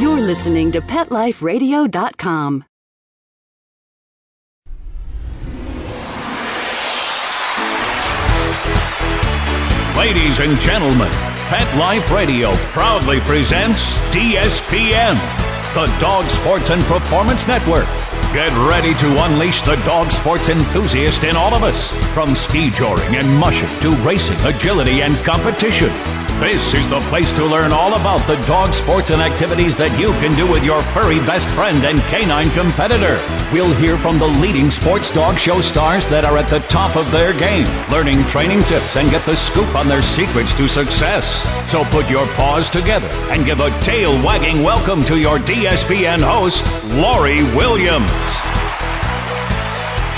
You're listening to PetLifeRadio.com. Ladies and gentlemen, Pet Life Radio proudly presents DSPN, the Dog Sports and Performance Network. Get ready to unleash the dog sports enthusiast in all of us, from ski joring and mushing to racing, agility, and competition. This is the place to learn all about the dog sports and activities that you can do with your furry best friend and canine competitor. We'll hear from the leading sports dog show stars that are at the top of their game, learning training tips and get the scoop on their secrets to success. So put your paws together and give a tail wagging welcome to your DSPN host, Laurie Williams.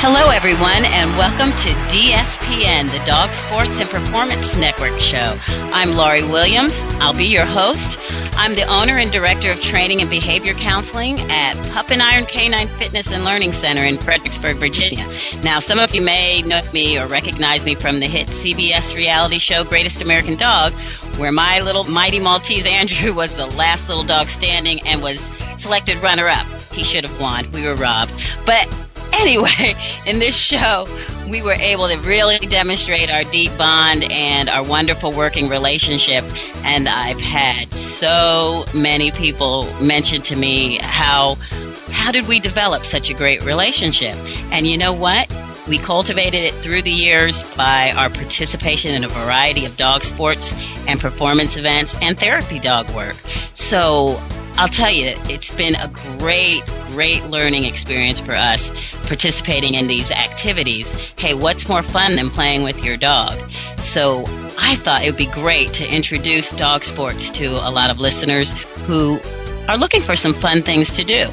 Hello, everyone, and welcome to DSPN, the Dog Sports and Performance Network show. I'm Laurie Williams. I'll be your host. I'm the owner and director of training and behavior counseling at Pup and Iron Canine Fitness and Learning Center in Fredericksburg, Virginia. Now, some of you may know me or recognize me from the hit CBS reality show Greatest American Dog, where my little mighty Maltese Andrew was the last little dog standing and was selected runner up. He should have won. We were robbed. But Anyway, in this show, we were able to really demonstrate our deep bond and our wonderful working relationship. And I've had so many people mention to me how how did we develop such a great relationship? And you know what? We cultivated it through the years by our participation in a variety of dog sports and performance events and therapy dog work. So I'll tell you, it's been a great, great learning experience for us participating in these activities. Hey, what's more fun than playing with your dog? So I thought it would be great to introduce dog sports to a lot of listeners who are looking for some fun things to do.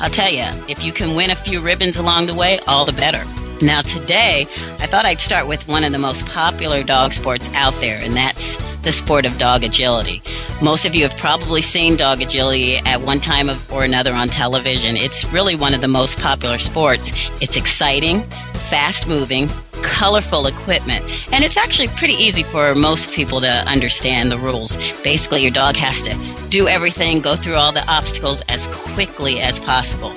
I'll tell you, if you can win a few ribbons along the way, all the better. Now, today, I thought I'd start with one of the most popular dog sports out there, and that's the sport of dog agility. Most of you have probably seen dog agility at one time or another on television. It's really one of the most popular sports. It's exciting, fast moving, colorful equipment. And it's actually pretty easy for most people to understand the rules. Basically, your dog has to do everything, go through all the obstacles as quickly as possible.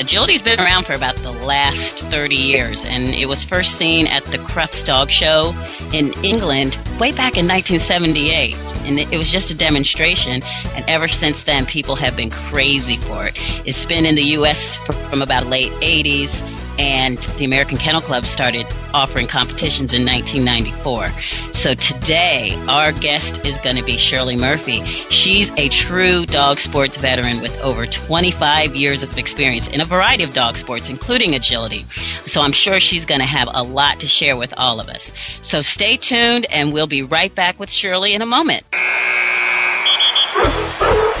Agility's been around for about the last 30 years, and it was first seen at the Crufts Dog Show in England way back in 1978. And it was just a demonstration, and ever since then, people have been crazy for it. It's been in the U.S. from about late 80s and the American Kennel Club started offering competitions in 1994. So today, our guest is going to be Shirley Murphy. She's a true dog sports veteran with over 25 years of experience in a variety of dog sports, including agility. So I'm sure she's going to have a lot to share with all of us. So stay tuned, and we'll be right back with Shirley in a moment.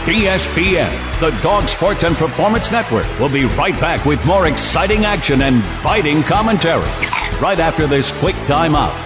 DSPN, the Dog Sports and Performance Network, will be right back with more exciting action and biting commentary right after this quick timeout.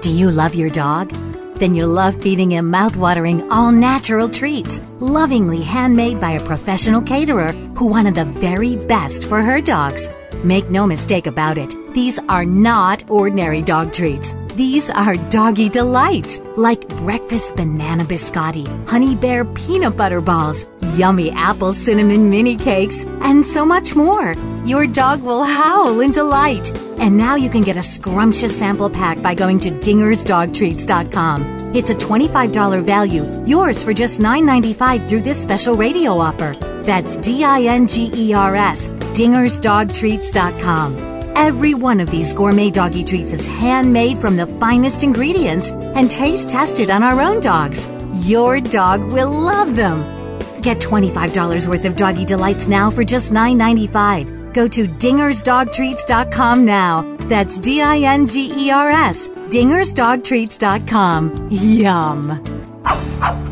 Do you love your dog? Then you'll love feeding him mouth-watering, all-natural treats, lovingly handmade by a professional caterer who wanted the very best for her dogs. Make no mistake about it, these are not ordinary dog treats. These are doggy delights, like breakfast banana biscotti, honey bear peanut butter balls, yummy apple cinnamon mini cakes, and so much more. Your dog will howl in delight. And now you can get a scrumptious sample pack by going to dingersdogtreats.com. It's a $25 value, yours for just $9.95 through this special radio offer. That's D I N G E R S, dingersdogtreats.com. Every one of these gourmet doggy treats is handmade from the finest ingredients and taste tested on our own dogs. Your dog will love them. Get $25 worth of doggy delights now for just $9.95. Go to dingersdogtreats.com now. That's D I N G E R S. dingersdogtreats.com. Yum.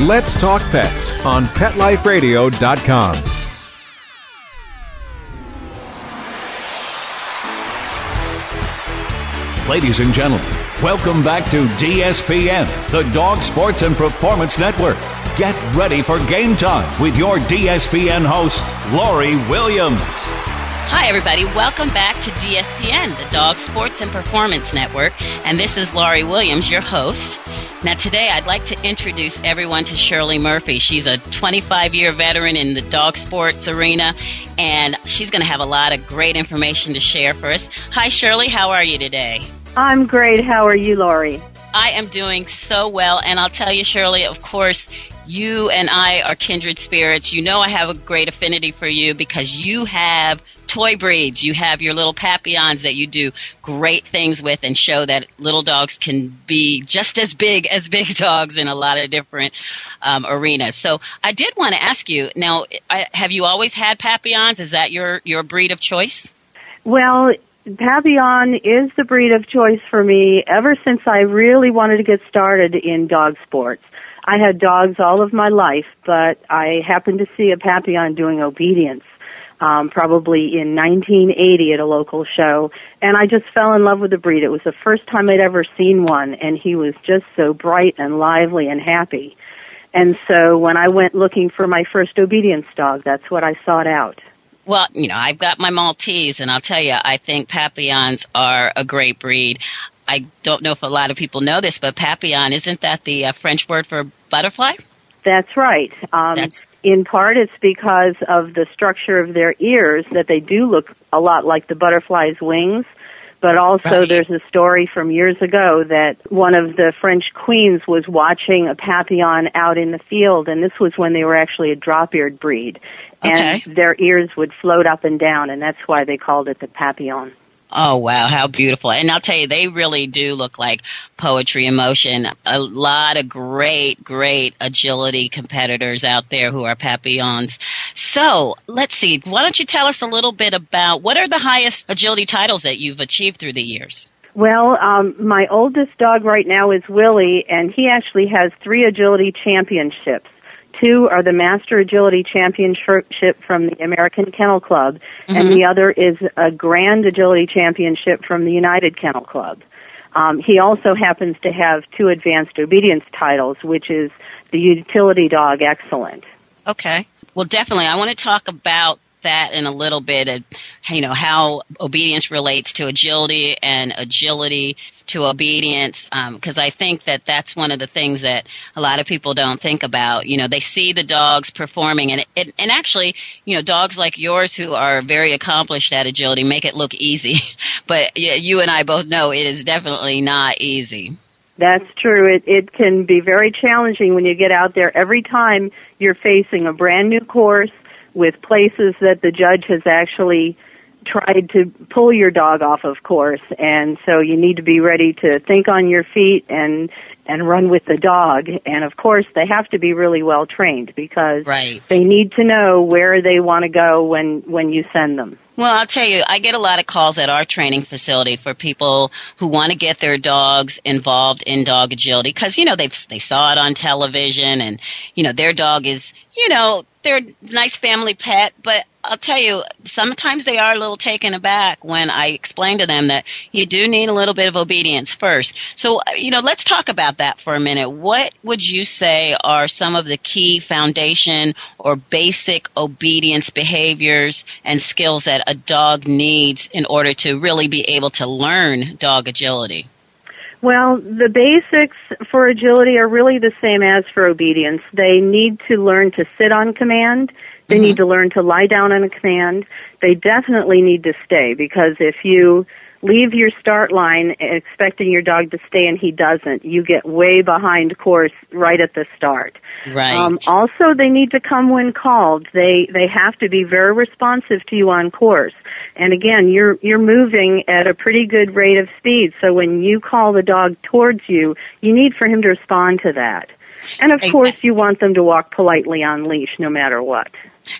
Let's Talk Pets on PetLifeRadio.com. Ladies and gentlemen, welcome back to DSPN, the Dog Sports and Performance Network. Get ready for game time with your DSPN host, Laurie Williams. Hi, everybody. Welcome back to DSPN, the Dog Sports and Performance Network. And this is Laurie Williams, your host. Now, today I'd like to introduce everyone to Shirley Murphy. She's a 25 year veteran in the dog sports arena, and she's going to have a lot of great information to share for us. Hi, Shirley. How are you today? I'm great. How are you, Laurie? I am doing so well, and I'll tell you, Shirley, of course, you and I are kindred spirits. You know I have a great affinity for you because you have toy breeds. You have your little papillons that you do great things with and show that little dogs can be just as big as big dogs in a lot of different um, arenas. So I did want to ask you now, I, have you always had papillons? Is that your, your breed of choice? Well, Papillon is the breed of choice for me ever since I really wanted to get started in dog sports. I had dogs all of my life, but I happened to see a Papillon doing obedience um, probably in 1980 at a local show, and I just fell in love with the breed. It was the first time I'd ever seen one, and he was just so bright and lively and happy. And so when I went looking for my first obedience dog, that's what I sought out. Well, you know, I've got my Maltese, and I'll tell you, I think Papillons are a great breed. I don't know if a lot of people know this, but Papillon isn't that the uh, French word for butterfly? That's right. Um, That's in part it's because of the structure of their ears that they do look a lot like the butterfly's wings. But also Right. there's a story from years ago that one of the French queens was watching a papillon out in the field and this was when they were actually a drop-eared breed. And Okay. their ears would float up and down and that's why they called it the papillon. Oh wow, how beautiful. And I'll tell you, they really do look like poetry in motion. A lot of great, great agility competitors out there who are papillons. So let's see, why don't you tell us a little bit about what are the highest agility titles that you've achieved through the years? Well, um, my oldest dog right now is Willie, and he actually has three agility championships. Two are the Master Agility Championship from the American Kennel Club, and the other is a Grand Agility Championship from the United Kennel Club. Um, he also happens to have two advanced obedience titles, which is the Utility Dog Excellent. Okay. Well, definitely. I want to talk about that in a little bit. uh, You know how obedience relates to agility and agility to obedience. Because I think that that's one of the things that a lot of people don't think about. You know, they see the dogs performing, and it, and actually, you know, dogs like yours who are very accomplished at agility make it look easy. but you and I both know it is definitely not easy. That's true. It it can be very challenging when you get out there. Every time you're facing a brand new course with places that the judge has actually tried to pull your dog off of course, and so you need to be ready to think on your feet and and run with the dog. And of course, they have to be really well trained because Right. they need to know where they want to go when when you send them. Well, I'll tell you, I get a lot of calls at our training facility for people who want to get their dogs involved in dog agility because, you know, they they saw it on television and, you know, their dog is, you know, they're a nice family pet, but I'll tell you, sometimes they are a little taken aback when I explain to them that you do need a little bit of obedience first. So, you know, let's talk about that for a minute. What would you say are some of the key foundation or basic obedience behaviors and skills that a dog needs in order to really be able to learn dog agility? Well, the basics for agility are really the same as for obedience. They need to learn to sit on command. They need to learn to lie down on a command. They definitely need to stay because if you leave your start line expecting your dog to stay and he doesn't, you get way behind course right at the start. Right. Um, also, they need to come when called. They they have to be very responsive to you on course. And again, you're you're moving at a pretty good rate of speed. So when you call the dog towards you, you need for him to respond to that. And of course, you want them to walk politely on leash no matter what.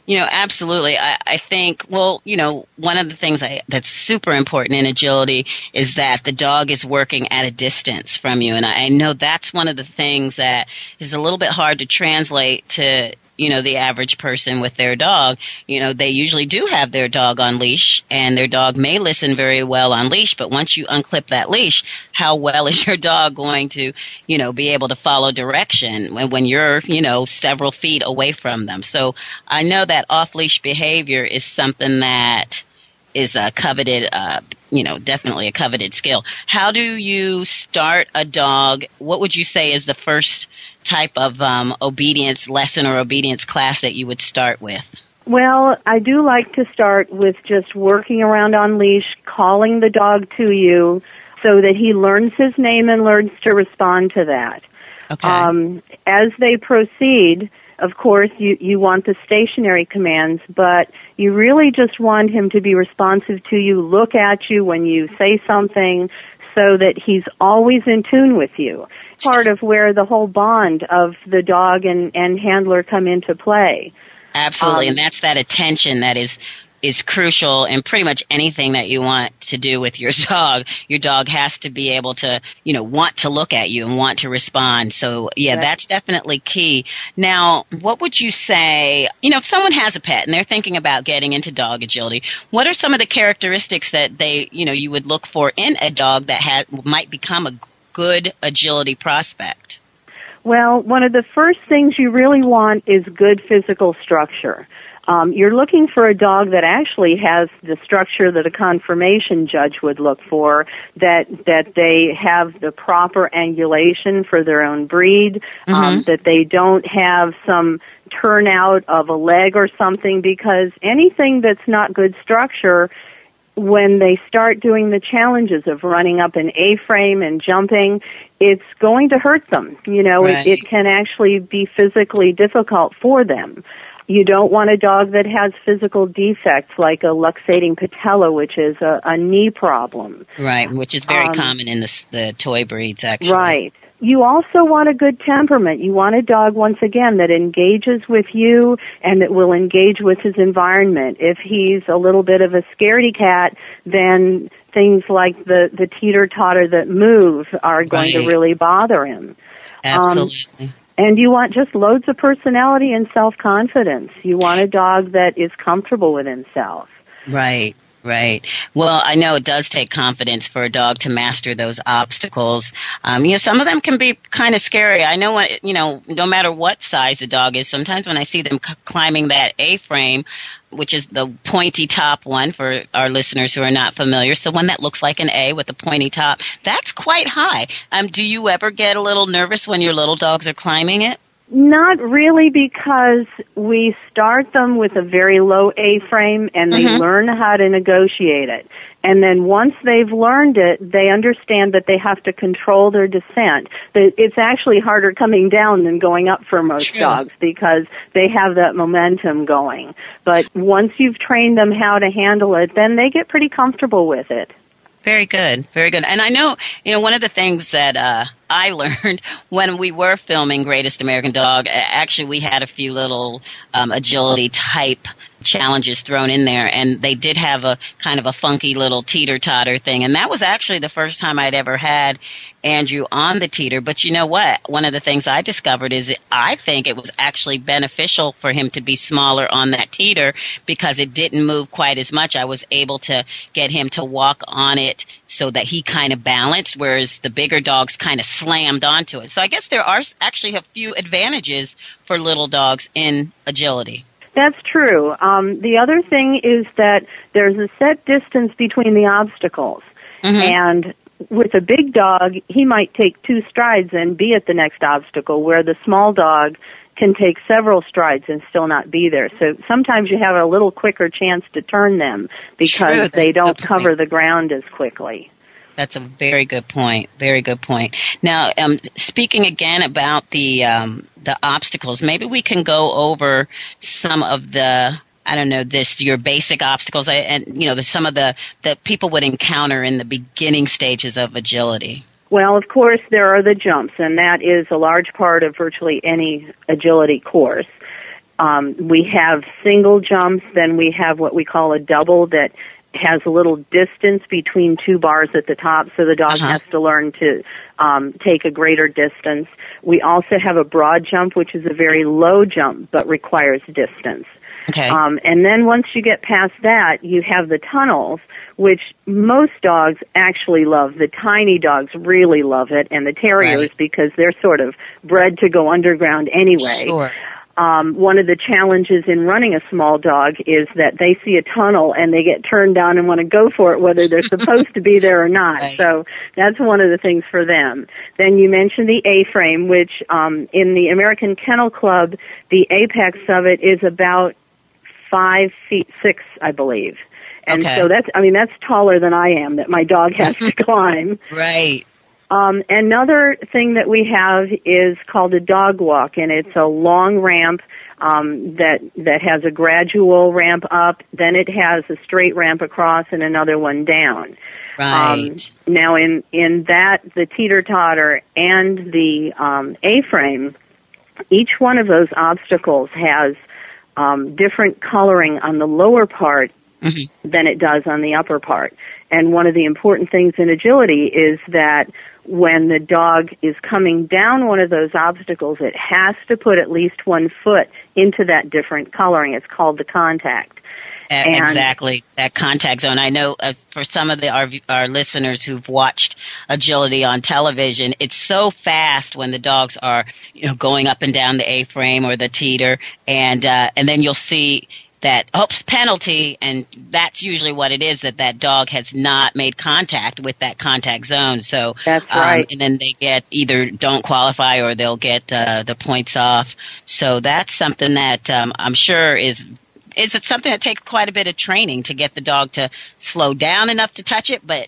You know, absolutely. I, I think, well, you know, one of the things I, that's super important in agility is that the dog is working at a distance from you. And I, I know that's one of the things that is a little bit hard to translate to you know, the average person with their dog, you know, they usually do have their dog on leash and their dog may listen very well on leash, but once you unclip that leash, how well is your dog going to, you know, be able to follow direction when, when you're, you know, several feet away from them? So I know that off leash behavior is something that is a coveted, uh, you know, definitely a coveted skill. How do you start a dog? What would you say is the first type of um, obedience lesson or obedience class that you would start with? Well, I do like to start with just working around on leash, calling the dog to you so that he learns his name and learns to respond to that. Okay. Um, as they proceed, of course, you, you want the stationary commands, but you really just want him to be responsive to you, look at you when you say something, so that he's always in tune with you. Part of where the whole bond of the dog and, and handler come into play. Absolutely, um, and that's that attention that is is crucial in pretty much anything that you want to do with your dog. Your dog has to be able to, you know, want to look at you and want to respond. So yeah, right. that's definitely key. Now, what would you say, you know, if someone has a pet and they're thinking about getting into dog agility, what are some of the characteristics that they, you know, you would look for in a dog that ha- might become a good agility prospect? Well, one of the first things you really want is good physical structure. Um, you're looking for a dog that actually has the structure that a conformation judge would look for. That that they have the proper angulation for their own breed. Um, mm-hmm. Um, that they don't have some turnout of a leg or something. Because anything that's not good structure when they start doing the challenges of running up an A-frame and jumping, it's going to hurt them. You know, right. it, it can actually be physically difficult for them. You don't want a dog that has physical defects like a luxating patella, which is a, a knee problem. Right, which is very um, common in the, the toy breeds, actually. Right. You also want a good temperament. You want a dog, once again, that engages with you and that will engage with his environment. If he's a little bit of a scaredy cat, then things like the, the teeter-totter that move are going right. to really bother him. Absolutely. Um, and you want just loads of personality and self-confidence. You want a dog that is comfortable with himself. Right. Right. Well, I know it does take confidence for a dog to master those obstacles. Um, you know, some of them can be kind of scary. I know what, you know, no matter what size a dog is, sometimes when I see them c- climbing that A-frame, which is the pointy top one for our listeners who are not familiar. So one that looks like an A with a pointy top. That's quite high. Um, do you ever get a little nervous when your little dogs are climbing it? Not really because we start them with a very low A-frame and they mm-hmm. learn how to negotiate it. And then once they've learned it, they understand that they have to control their descent. That it's actually harder coming down than going up for most True. dogs because they have that momentum going. But once you've trained them how to handle it, then they get pretty comfortable with it. Very good, very good. And I know, you know, one of the things that uh, I learned when we were filming Greatest American Dog, actually, we had a few little um, agility type challenges thrown in there, and they did have a kind of a funky little teeter totter thing, and that was actually the first time I'd ever had Andrew on the teeter. But you know what? One of the things I discovered is I think it was actually beneficial for him to be smaller on that teeter because it didn't move quite as much. I was able to get him to walk on it so that he kind of balanced, whereas the bigger dogs kind of slammed onto it. So I guess there are actually a few advantages for little dogs in agility. That's true. Um, the other thing is that there's a set distance between the obstacles. Mm-hmm. And with a big dog, he might take two strides and be at the next obstacle, where the small dog can take several strides and still not be there. So sometimes you have a little quicker chance to turn them because they don't cover the ground as quickly. That's a very good point. Very good point. Now, um, speaking again about the um, the obstacles, maybe we can go over some of the I don't know this your basic obstacles and you know some of the that people would encounter in the beginning stages of agility. Well, of course, there are the jumps, and that is a large part of virtually any agility course. Um, we have single jumps, then we have what we call a double that has a little distance between two bars at the top, so the dog Uh-huh. has to learn to um, take a greater distance. We also have a broad jump, which is a very low jump but requires distance. Okay. Um, and then once you get past that, you have the tunnels, which most dogs actually love. The tiny dogs really love it, and the terriers Right. because they're sort of bred to go underground anyway. Sure. Um, one of the challenges in running a small dog is that they see a tunnel and they get turned down and want to go for it, whether they're supposed to be there or not. Right. So that's one of the things for them. Then you mentioned the A-frame, which um, in the American Kennel Club, the apex of it is about five feet six, I believe. And Okay. so that's, I mean, that's taller than I am that my dog has to climb. Right. Um, another thing that we have is called a dog walk, and it's a long ramp um, that that has a gradual ramp up. Then it has a straight ramp across and another one down. Right. Um, now, in in that the teeter totter and the um, A frame, each one of those obstacles has um, different coloring on the lower part than it does on the upper part. And one of the important things in agility is that when the dog is coming down one of those obstacles, it has to put at least one foot into that different coloring. It's called the contact. A- And- exactly that contact zone. I know uh, for some of the our, our listeners who've watched agility on television, it's so fast when the dogs are you know going up and down the A-frame or the teeter, and uh, and then you'll see that oops penalty, and that's usually what it is that that dog has not made contact with that contact zone. So That's um, right. and then they get either don't qualify or they'll get uh, the points off. So that's something that um, I'm sure is is it something that takes quite a bit of training to get the dog to slow down enough to touch it, but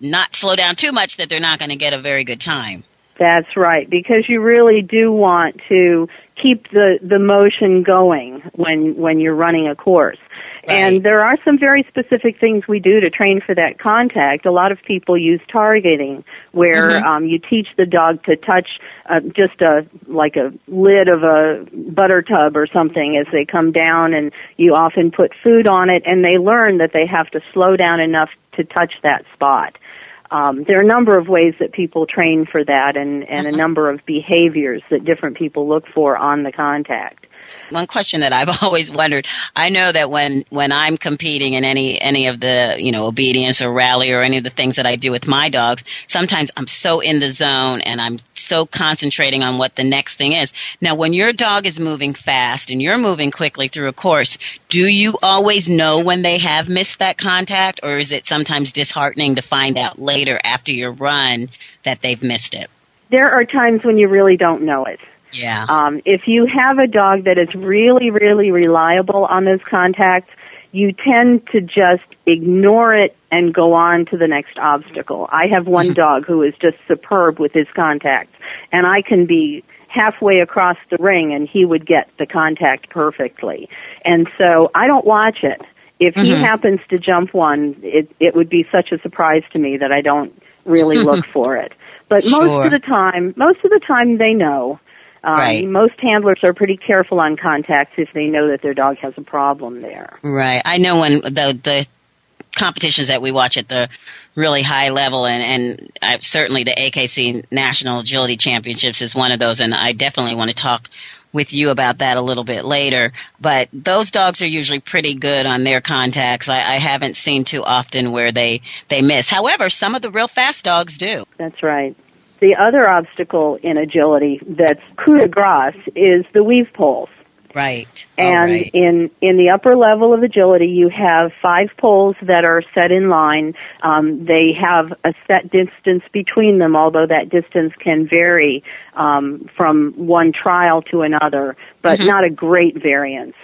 not slow down too much that they're not going to get a very good time. That's right, because you really do want to keep the, the motion going when, when you're running a course. Right. And there are some very specific things we do to train for that contact. A lot of people use targeting, where Mhm. um, you teach the dog to touch uh, just a like a lid of a butter tub or something as they come down, and you often put food on it, and they learn that they have to slow down enough to touch that spot. Um, there are a number of ways that people train for that, and, and a number of behaviors that different people look for on the contact. One question that I've always wondered, I know that when, when I'm competing in any, any of the, you know, obedience or rally or any of the things that I do with my dogs, sometimes I'm so in the zone and I'm so concentrating on what the next thing is. Now, when your dog is moving fast and you're moving quickly through a course, do you always know when they have missed that contact or is it sometimes disheartening to find out later after your run that they've missed it? There are times when you really don't know it. Yeah. Um, if you have a dog that is really, really reliable on those contacts, you tend to just ignore it and go on to the next obstacle. I have one dog who is just superb with his contacts, and I can be halfway across the ring and he would get the contact perfectly. And so I don't watch it. If he Mhm. happens to jump one, it, it would be such a surprise to me that I don't really look for it. But most of the time, most of the time they know. Um, Right. Most handlers are pretty careful on contacts if they know that their dog has a problem there. Right. I know when the the competitions that we watch at the really high level and and I, certainly the AKC National Agility Championships is one of those and I definitely want to talk with you about that a little bit later. But those dogs are usually pretty good on their contacts. I, I haven't seen too often where they they miss. However, some of the real fast dogs do. That's right. The other obstacle in agility that's coup de grace is the weave poles. Right. And right. in in the upper level of agility, you have five poles that are set in line. Um, they have a set distance between them, although that distance can vary um, from one trial to another, but not a great variance.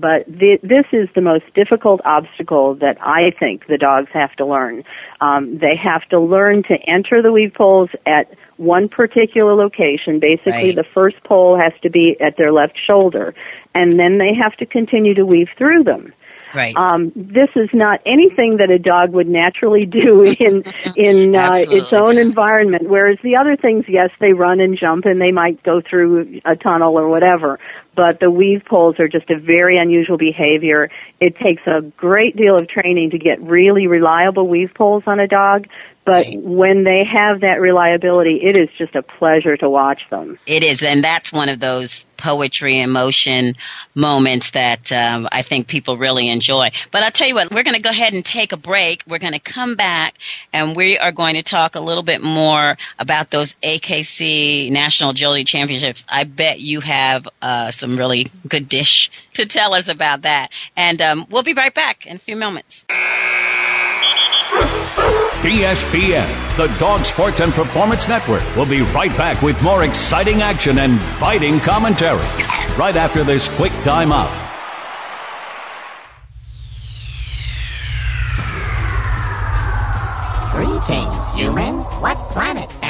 But th- this is the most difficult obstacle that I think the dogs have to learn. Um, they have to learn to enter the weave poles at one particular location. Basically, Right. the first pole has to be at their left shoulder, and then they have to continue to weave through them. Right. Um, this is not anything that a dog would naturally do in in uh, its own environment. Whereas the other things, yes, they run and jump, and they might go through a tunnel or whatever. But the weave poles are just a very unusual behavior. It takes a great deal of training to get really reliable weave poles on a dog. But when they have that reliability, it is just a pleasure to watch them. It is, and that's one of those poetry emotion moments that um, I think people really enjoy. But I'll tell you what, we're going to go ahead and take a break. We're going to come back, and we are going to talk a little bit more about those AKC National Agility Championships. I bet you have uh, some really good dish to tell us about that, and um, we'll be right back in a few moments. DSPN, the Dog Sports and Performance Network, will be right back with more exciting action and biting commentary right after this quick time out. Greetings, human. What planet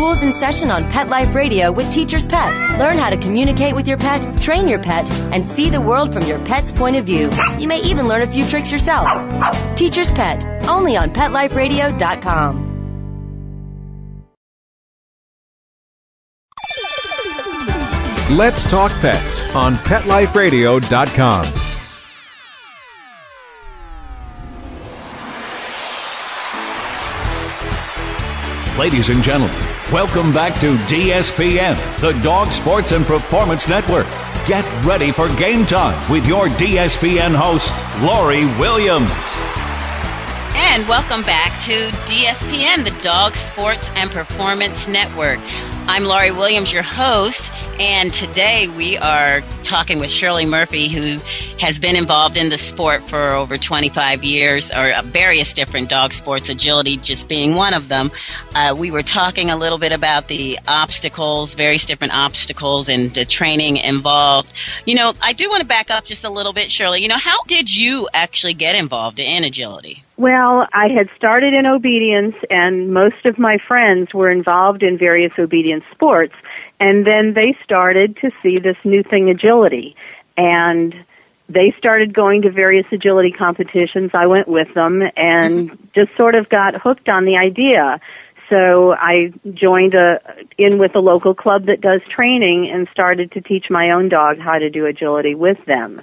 School's in session on Pet Life Radio with Teacher's Pet. Learn how to communicate with your pet, train your pet, and see the world from your pet's point of view. You may even learn a few tricks yourself. Teacher's Pet, only on PetLifeRadio.com. Let's Talk Pets on PetLifeRadio.com. Ladies and gentlemen, Welcome back to DSPN, the Dog Sports and Performance Network. Get ready for game time with your DSPN host, Laurie Williams. And welcome back to DSPN, the Dog Sports and Performance Network. I'm Laurie Williams, your host, and today we are talking with Shirley Murphy, who has been involved in the sport for over 25 years, or uh, various different dog sports, agility just being one of them. Uh, we were talking a little bit about the obstacles, various different obstacles, and the training involved. You know, I do want to back up just a little bit, Shirley. You know, how did you actually get involved in agility? Well, I had started in obedience, and most of my friends were involved in various obedience sports. And then they started to see this new thing, agility. And they started going to various agility competitions. I went with them and mm-hmm. just sort of got hooked on the idea. So I joined a, in with a local club that does training and started to teach my own dog how to do agility with them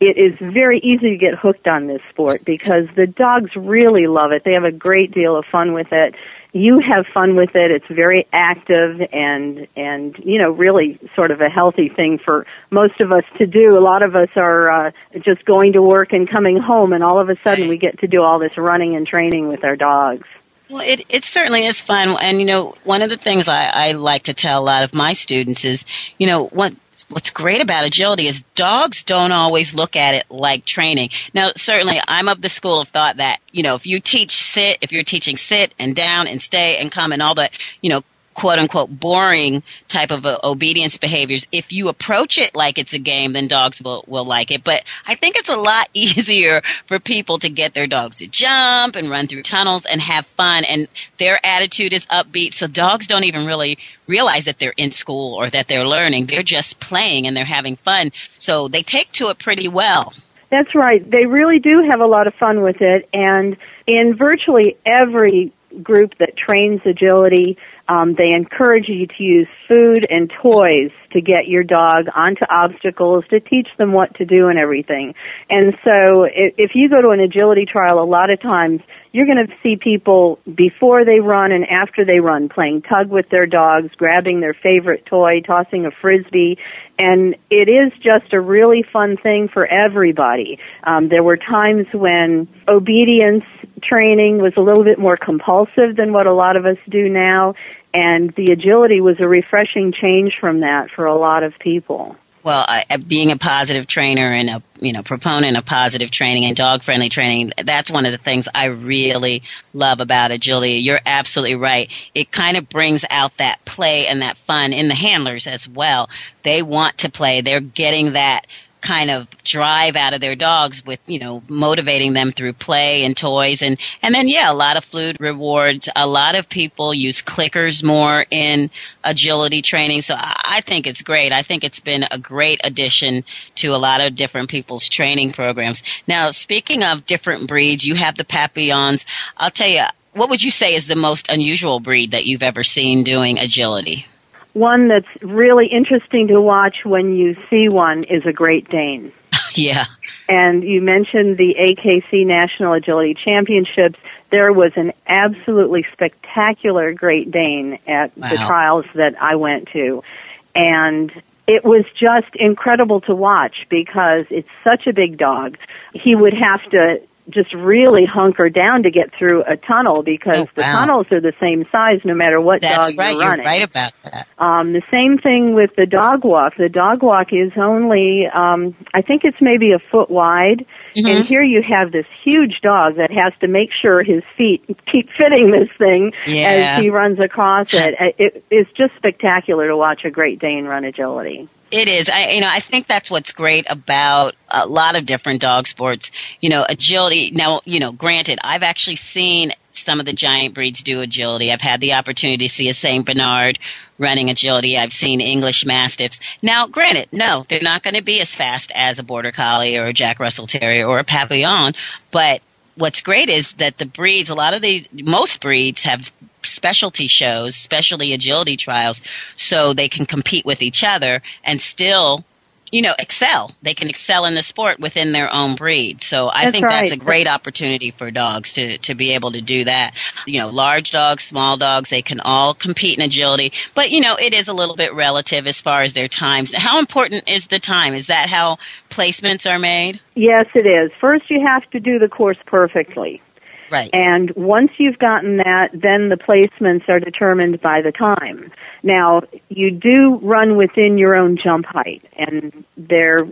it is very easy to get hooked on this sport because the dogs really love it. They have a great deal of fun with it. You have fun with it. It's very active and and you know really sort of a healthy thing for most of us to do. A lot of us are uh, just going to work and coming home, and all of a sudden we get to do all this running and training with our dogs. Well, it, it certainly is fun. And, you know, one of the things I, I like to tell a lot of my students is, you know, what, what's great about agility is dogs don't always look at it like training. Now, certainly I'm of the school of thought that, you know, if you teach sit, if you're teaching sit and down and stay and come and all that, you know, quote unquote boring type of uh, obedience behaviors. If you approach it like it's a game, then dogs will, will like it. But I think it's a lot easier for people to get their dogs to jump and run through tunnels and have fun. And their attitude is upbeat. So dogs don't even really realize that they're in school or that they're learning. They're just playing and they're having fun. So they take to it pretty well. That's right. They really do have a lot of fun with it. And in virtually every group that trains agility. Um, they encourage you to use food and toys to get your dog onto obstacles to teach them what to do and everything. And so if, if you go to an agility trial, a lot of times you're going to see people before they run and after they run playing tug with their dogs, grabbing their favorite toy, tossing a frisbee, and it is just a really fun thing for everybody. Um, there were times when obedience training was a little bit more compulsive than what a lot of us do now, and the agility was a refreshing change from that for a lot of people well, I, being a positive trainer and a you know proponent of positive training and dog friendly training, that's one of the things I really love about agility. You're absolutely right. It kind of brings out that play and that fun in the handlers as well. They want to play. They're getting that kind of drive out of their dogs with, you know, motivating them through play and toys and, and then yeah, a lot of food rewards. A lot of people use clickers more in agility training. So I think it's great. I think it's been a great addition to a lot of different people's training programs. Now, speaking of different breeds, you have the Papillons. I'll tell you, what would you say is the most unusual breed that you've ever seen doing agility? One that's really interesting to watch when you see one is a Great Dane. yeah. And you mentioned the AKC National Agility Championships. There was an absolutely spectacular Great Dane at wow. the trials that I went to. And it was just incredible to watch because it's such a big dog. He would have to just really hunker down to get through a tunnel because oh, the tunnels are the same size no matter what That's dog right. you're running. You're right about that. Um, the same thing with the dog walk. The dog walk is only, um, I think it's maybe a foot wide. Mm-hmm. And here you have this huge dog that has to make sure his feet keep fitting this thing yeah. as he runs across it. it. It's just spectacular to watch a Great Dane run agility. It is. I, you know, I think that's what's great about a lot of different dog sports. You know, agility. Now, you know, granted, I've actually seen some of the giant breeds do agility. I've had the opportunity to see a Saint Bernard running agility. I've seen English Mastiffs. Now, granted, no, they're not going to be as fast as a Border Collie or a Jack Russell Terrier or a Papillon, but what's great is that the breeds, a lot of these, most breeds have specialty shows, specialty agility trials, so they can compete with each other and still you know, excel. They can excel in the sport within their own breed. So I that's think right. that's a great opportunity for dogs to, to be able to do that. You know, large dogs, small dogs, they can all compete in agility. But, you know, it is a little bit relative as far as their times. How important is the time? Is that how placements are made? Yes, it is. First, you have to do the course perfectly. Right. And once you've gotten that, then the placements are determined by the time. Now, you do run within your own jump height, and there,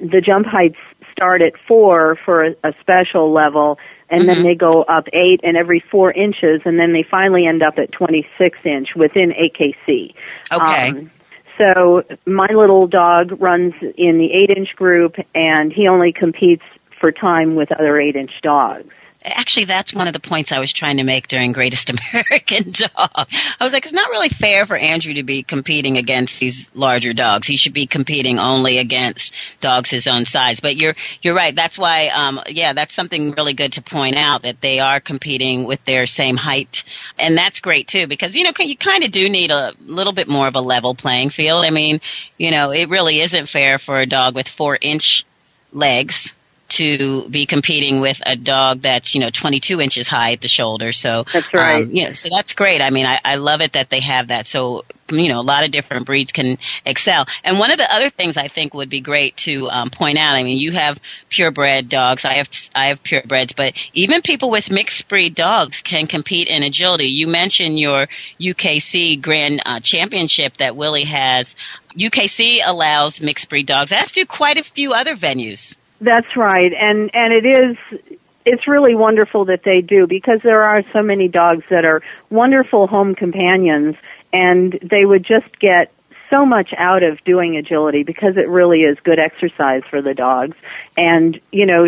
the jump heights start at four for a, a special level, and mm-hmm. then they go up eight and every four inches, and then they finally end up at 26 inch within AKC. Okay. Um, so my little dog runs in the eight inch group, and he only competes for time with other eight inch dogs actually that's one of the points I was trying to make during Greatest American Dog. I was like, it's not really fair for Andrew to be competing against these larger dogs. He should be competing only against dogs his own size. But you're you're right. That's why, um, yeah, that's something really good to point out that they are competing with their same height, and that's great too because you know you kind of do need a little bit more of a level playing field. I mean, you know, it really isn't fair for a dog with four inch legs to be competing with a dog that's you know 22 inches high at the shoulder. So that's right. Um, yeah, so that's great. I mean, I, I love it that they have that. So you know, a lot of different breeds can excel. And one of the other things I think would be great to um, point out. I mean, you have purebred dogs. I have I have purebreds, but even people with mixed breed dogs can compete in agility. You mentioned your UKC Grand uh, Championship that Willie has. UKC allows mixed breed dogs, as do quite a few other venues. That's right, and and it is it's really wonderful that they do because there are so many dogs that are wonderful home companions, and they would just get so much out of doing agility because it really is good exercise for the dogs. And you know,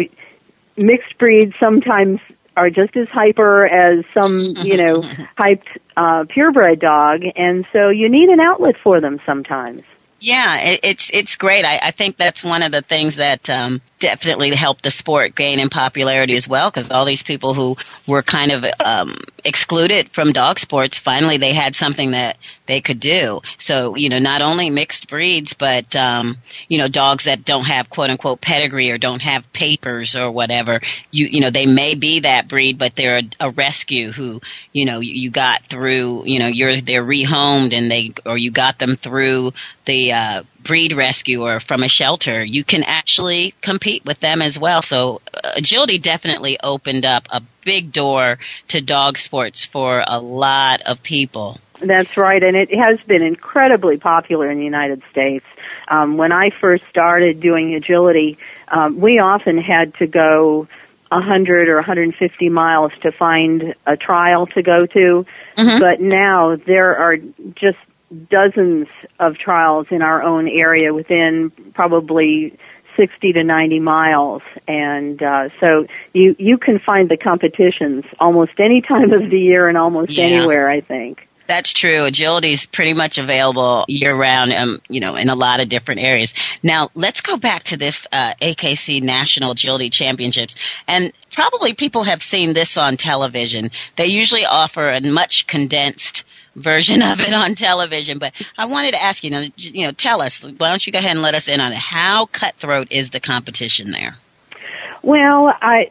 mixed breeds sometimes are just as hyper as some you know hyped uh, purebred dog, and so you need an outlet for them sometimes. Yeah, it, it's it's great. I, I think that's one of the things that um, definitely helped the sport gain in popularity as well because all these people who were kind of um, excluded from dog sports finally they had something that they could do. So you know not only mixed breeds but um, you know dogs that don't have quote unquote pedigree or don't have papers or whatever you you know they may be that breed but they're a, a rescue who you know you, you, got through you know you're they're rehomed and they or you got them through the uh, breed rescue or from a shelter, you can actually compete with them as well. So uh, agility definitely opened up a big door to dog sports for a lot of people. That's right, and it has been incredibly popular in the United States. Um, when I first started doing agility, um, we often had to go 100 or 150 miles to find a trial to go to. Mm-hmm. But now there are just dozens of trials in our own area within probably 60 to 90 miles and uh, so you you can find the competitions almost any time of the year and almost yeah. anywhere I think that's true. Agility is pretty much available year round, um, you know, in a lot of different areas. Now, let's go back to this uh, AKC National Agility Championships. And probably people have seen this on television. They usually offer a much condensed version of it on television. But I wanted to ask you, know, you know, tell us. Why don't you go ahead and let us in on it? How cutthroat is the competition there? Well, I.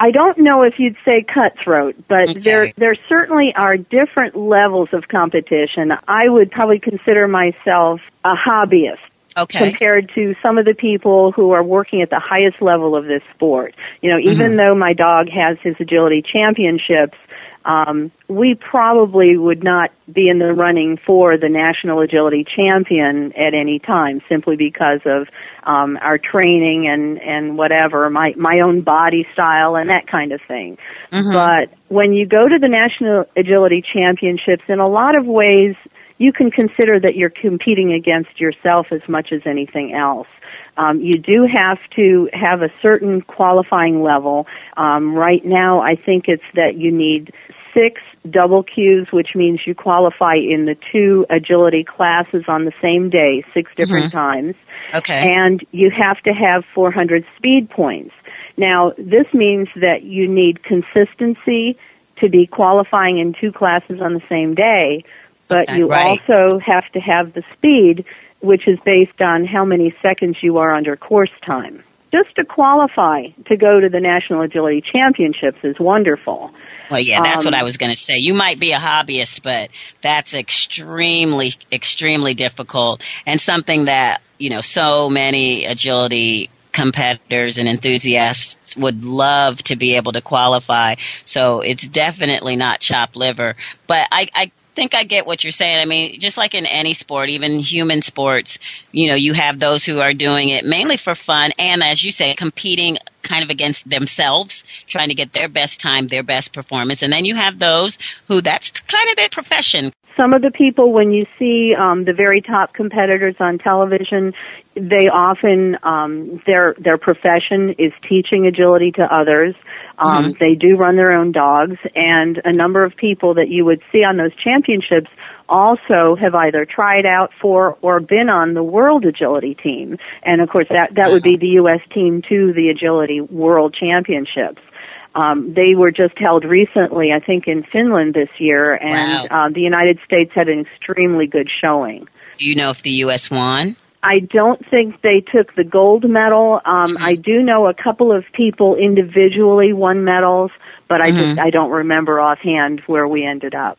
I don't know if you'd say cutthroat, but okay. there there certainly are different levels of competition. I would probably consider myself a hobbyist okay. compared to some of the people who are working at the highest level of this sport. You know, even mm-hmm. though my dog has his agility championships, um, we probably would not be in the running for the national agility champion at any time, simply because of um, our training and and whatever my my own body style and that kind of thing. Mm-hmm. But when you go to the national agility championships, in a lot of ways, you can consider that you're competing against yourself as much as anything else. Um, you do have to have a certain qualifying level. Um, right now, I think it's that you need six double Qs, which means you qualify in the two agility classes on the same day, six different mm-hmm. times. Okay. And you have to have 400 speed points. Now, this means that you need consistency to be qualifying in two classes on the same day, but okay, you right. also have to have the speed, which is based on how many seconds you are under course time. Just to qualify to go to the National Agility Championships is wonderful. Well, yeah, that's um, what I was going to say. You might be a hobbyist, but that's extremely, extremely difficult and something that, you know, so many agility competitors and enthusiasts would love to be able to qualify. So it's definitely not chopped liver. But I, I think I get what you're saying. I mean, just like in any sport, even human sports, you know, you have those who are doing it mainly for fun and, as you say, competing kind of against themselves, trying to get their best time, their best performance. And then you have those who that's kind of their profession. Some of the people, when you see um, the very top competitors on television, they often um, their their profession is teaching agility to others. Um, mm-hmm. They do run their own dogs, and a number of people that you would see on those championships also have either tried out for or been on the World Agility team. And of course, that that would be the U.S. team to the Agility World Championships. Um, they were just held recently, I think, in Finland this year, and wow. uh, the United States had an extremely good showing. Do you know if the U.S. won? I don't think they took the gold medal. Um, mm-hmm. I do know a couple of people individually won medals, but I mm-hmm. just I don't remember offhand where we ended up.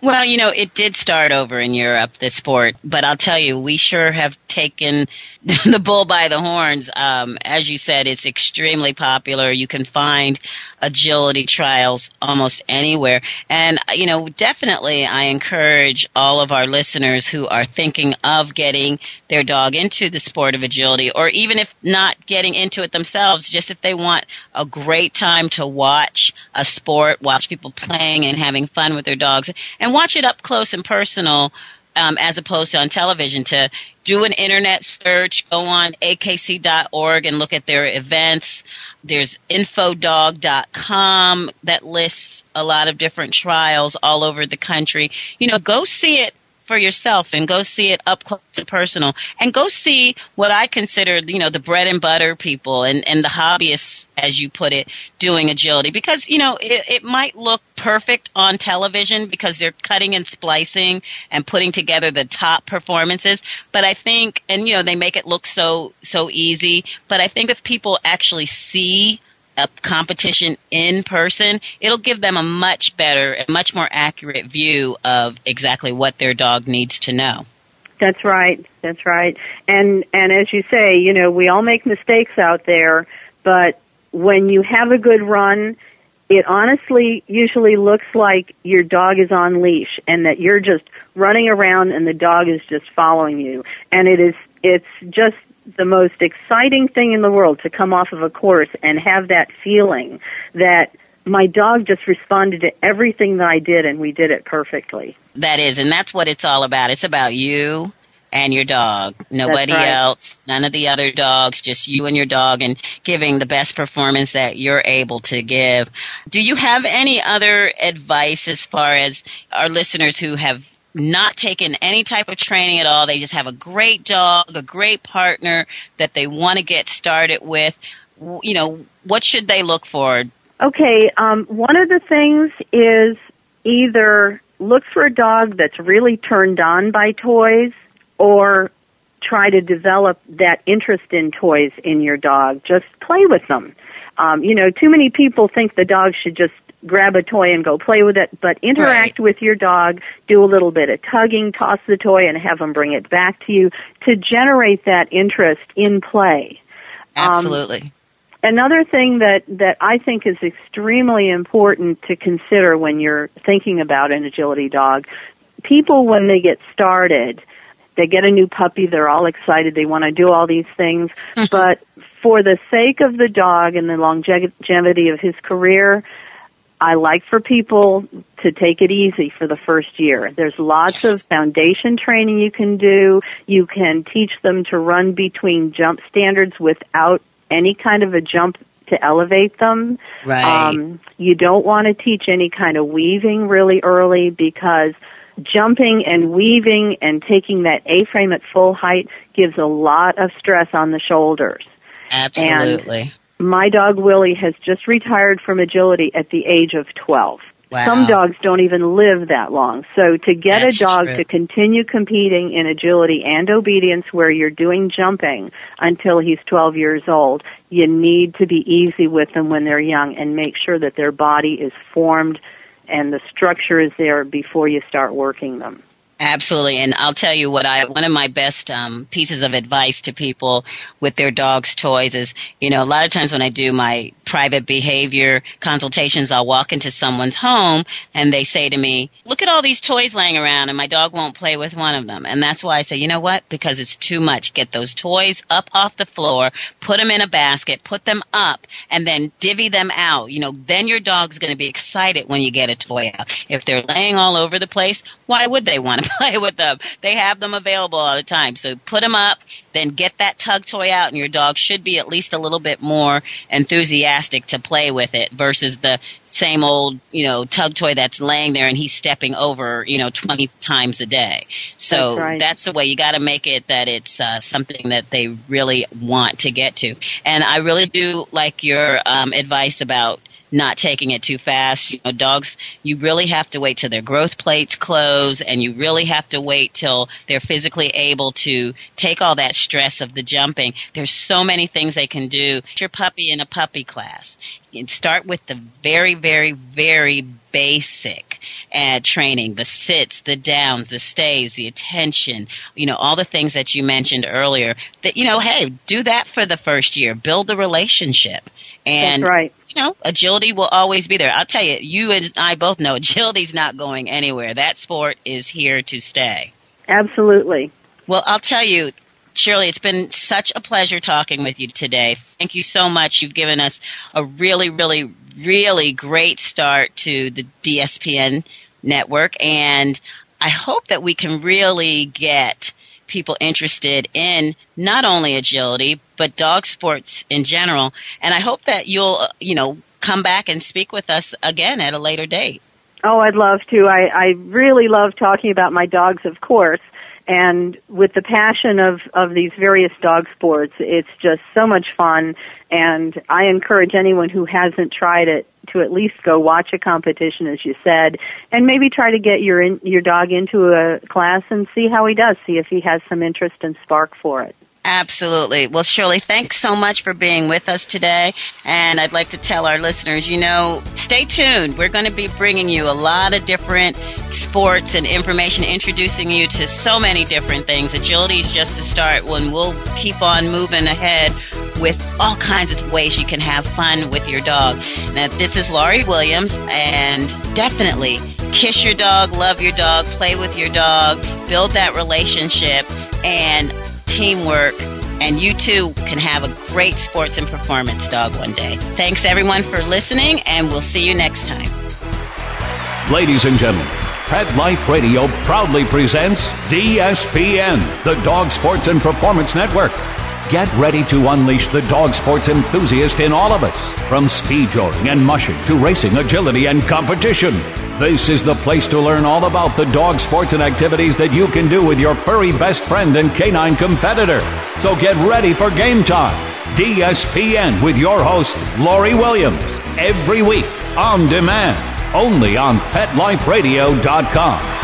Well, you know, it did start over in Europe, the sport, but I'll tell you, we sure have taken the bull by the horns. Um, as you said, it's extremely popular. You can find agility trials almost anywhere. And, you know, definitely I encourage all of our listeners who are thinking of getting their dog into the sport of agility, or even if not getting into it themselves, just if they want a great time to watch a sport, watch people playing and having fun with their dogs, and watch it up close and personal um, as opposed to on television to do an internet search, go on akc.org and look at their events. There's infodog.com that lists a lot of different trials all over the country. You know, go see it for yourself and go see it up close and personal and go see what I consider, you know, the bread and butter people and, and the hobbyists, as you put it, doing agility because, you know, it, it might look perfect on television because they're cutting and splicing and putting together the top performances. But I think, and, you know, they make it look so, so easy. But I think if people actually see a competition in person, it'll give them a much better, a much more accurate view of exactly what their dog needs to know. That's right. That's right. And and as you say, you know, we all make mistakes out there, but when you have a good run, it honestly usually looks like your dog is on leash and that you're just running around and the dog is just following you. And it is it's just the most exciting thing in the world to come off of a course and have that feeling that my dog just responded to everything that I did and we did it perfectly. That is, and that's what it's all about. It's about you and your dog. Nobody right. else, none of the other dogs, just you and your dog and giving the best performance that you're able to give. Do you have any other advice as far as our listeners who have not taken any type of training at all. They just have a great dog, a great partner that they want to get started with. You know, what should they look for? Okay, um, one of the things is either look for a dog that's really turned on by toys or try to develop that interest in toys in your dog. Just play with them. Um, you know, too many people think the dog should just grab a toy and go play with it, but interact right. with your dog, do a little bit of tugging, toss the toy and have them bring it back to you to generate that interest in play. Absolutely. Um, another thing that, that I think is extremely important to consider when you're thinking about an agility dog, people when they get started, they get a new puppy, they're all excited, they want to do all these things, but for the sake of the dog and the longevity of his career, I like for people to take it easy for the first year. There's lots yes. of foundation training you can do. You can teach them to run between jump standards without any kind of a jump to elevate them. Right. Um, you don't want to teach any kind of weaving really early because jumping and weaving and taking that A-frame at full height gives a lot of stress on the shoulders. Absolutely. And my dog Willie has just retired from agility at the age of 12. Wow. Some dogs don't even live that long. So to get That's a dog true. to continue competing in agility and obedience where you're doing jumping until he's 12 years old, you need to be easy with them when they're young and make sure that their body is formed and the structure is there before you start working them. Absolutely, and I'll tell you what I one of my best um, pieces of advice to people with their dogs' toys is, you know, a lot of times when I do my private behavior consultations, I'll walk into someone's home and they say to me, "Look at all these toys laying around, and my dog won't play with one of them." And that's why I say, you know what? Because it's too much. Get those toys up off the floor, put them in a basket, put them up, and then divvy them out. You know, then your dog's going to be excited when you get a toy out. If they're laying all over the place, why would they want to play with them? They have them available all the time. So put them up, then get that tug toy out, and your dog should be at least a little bit more enthusiastic to play with it versus the same old, you know, tug toy that's laying there and he's stepping over, you know, 20 times a day. So That's right. that's the way you got to make it that it's uh, something that they really want to get to. And I really do like your um, advice about not taking it too fast. You know, dogs, you really have to wait till their growth plates close and you really have to wait till they're physically able to take all that stress of the jumping. There's so many things they can do. Put Your puppy in a puppy class. And start with the very, very, very basic uh, training, the sits, the downs, the stays, the attention, you know, all the things that you mentioned earlier that, you know, hey, do that for the first year. Build the relationship. And That's right. You know, agility will always be there. I'll tell you, you and I both know agility's not going anywhere. That sport is here to stay. Absolutely. Well, I'll tell you, Shirley, it's been such a pleasure talking with you today. Thank you so much. You've given us a really, really, really great start to the DSPN network, and I hope that we can really get people interested in not only agility but dog sports in general. And I hope that you'll, uh, you know, come back and speak with us again at a later date. Oh, I'd love to. I, I really love talking about my dogs, of course. And with the passion of, of these various dog sports, it's just so much fun. And I encourage anyone who hasn't tried it to at least go watch a competition, as you said, and maybe try to get your in, your dog into a class and see how he does. See if he has some interest and spark for it. Absolutely. Well, Shirley, thanks so much for being with us today. And I'd like to tell our listeners, you know, stay tuned. We're going to be bringing you a lot of different sports and information, introducing you to so many different things. Agility is just the start when we'll keep on moving ahead with all kinds of ways you can have fun with your dog. Now, this is Laurie Williams, and definitely kiss your dog, love your dog, play with your dog, build that relationship, and teamwork, and you too can have a great sports and performance dog one day. Thanks everyone for listening, and we'll see you next time. Ladies and gentlemen, Pet Life Radio proudly presents DSPN, the Dog Sports and Performance Network. Get ready to unleash the dog sports enthusiast in all of us, from speed joring and mushing to racing, agility, and competition. This is the place to learn all about the dog sports and activities that you can do with your furry best friend and canine competitor. So get ready for game time. DSPN with your host, Laurie Williams, every week on demand, only on PetLifeRadio.com.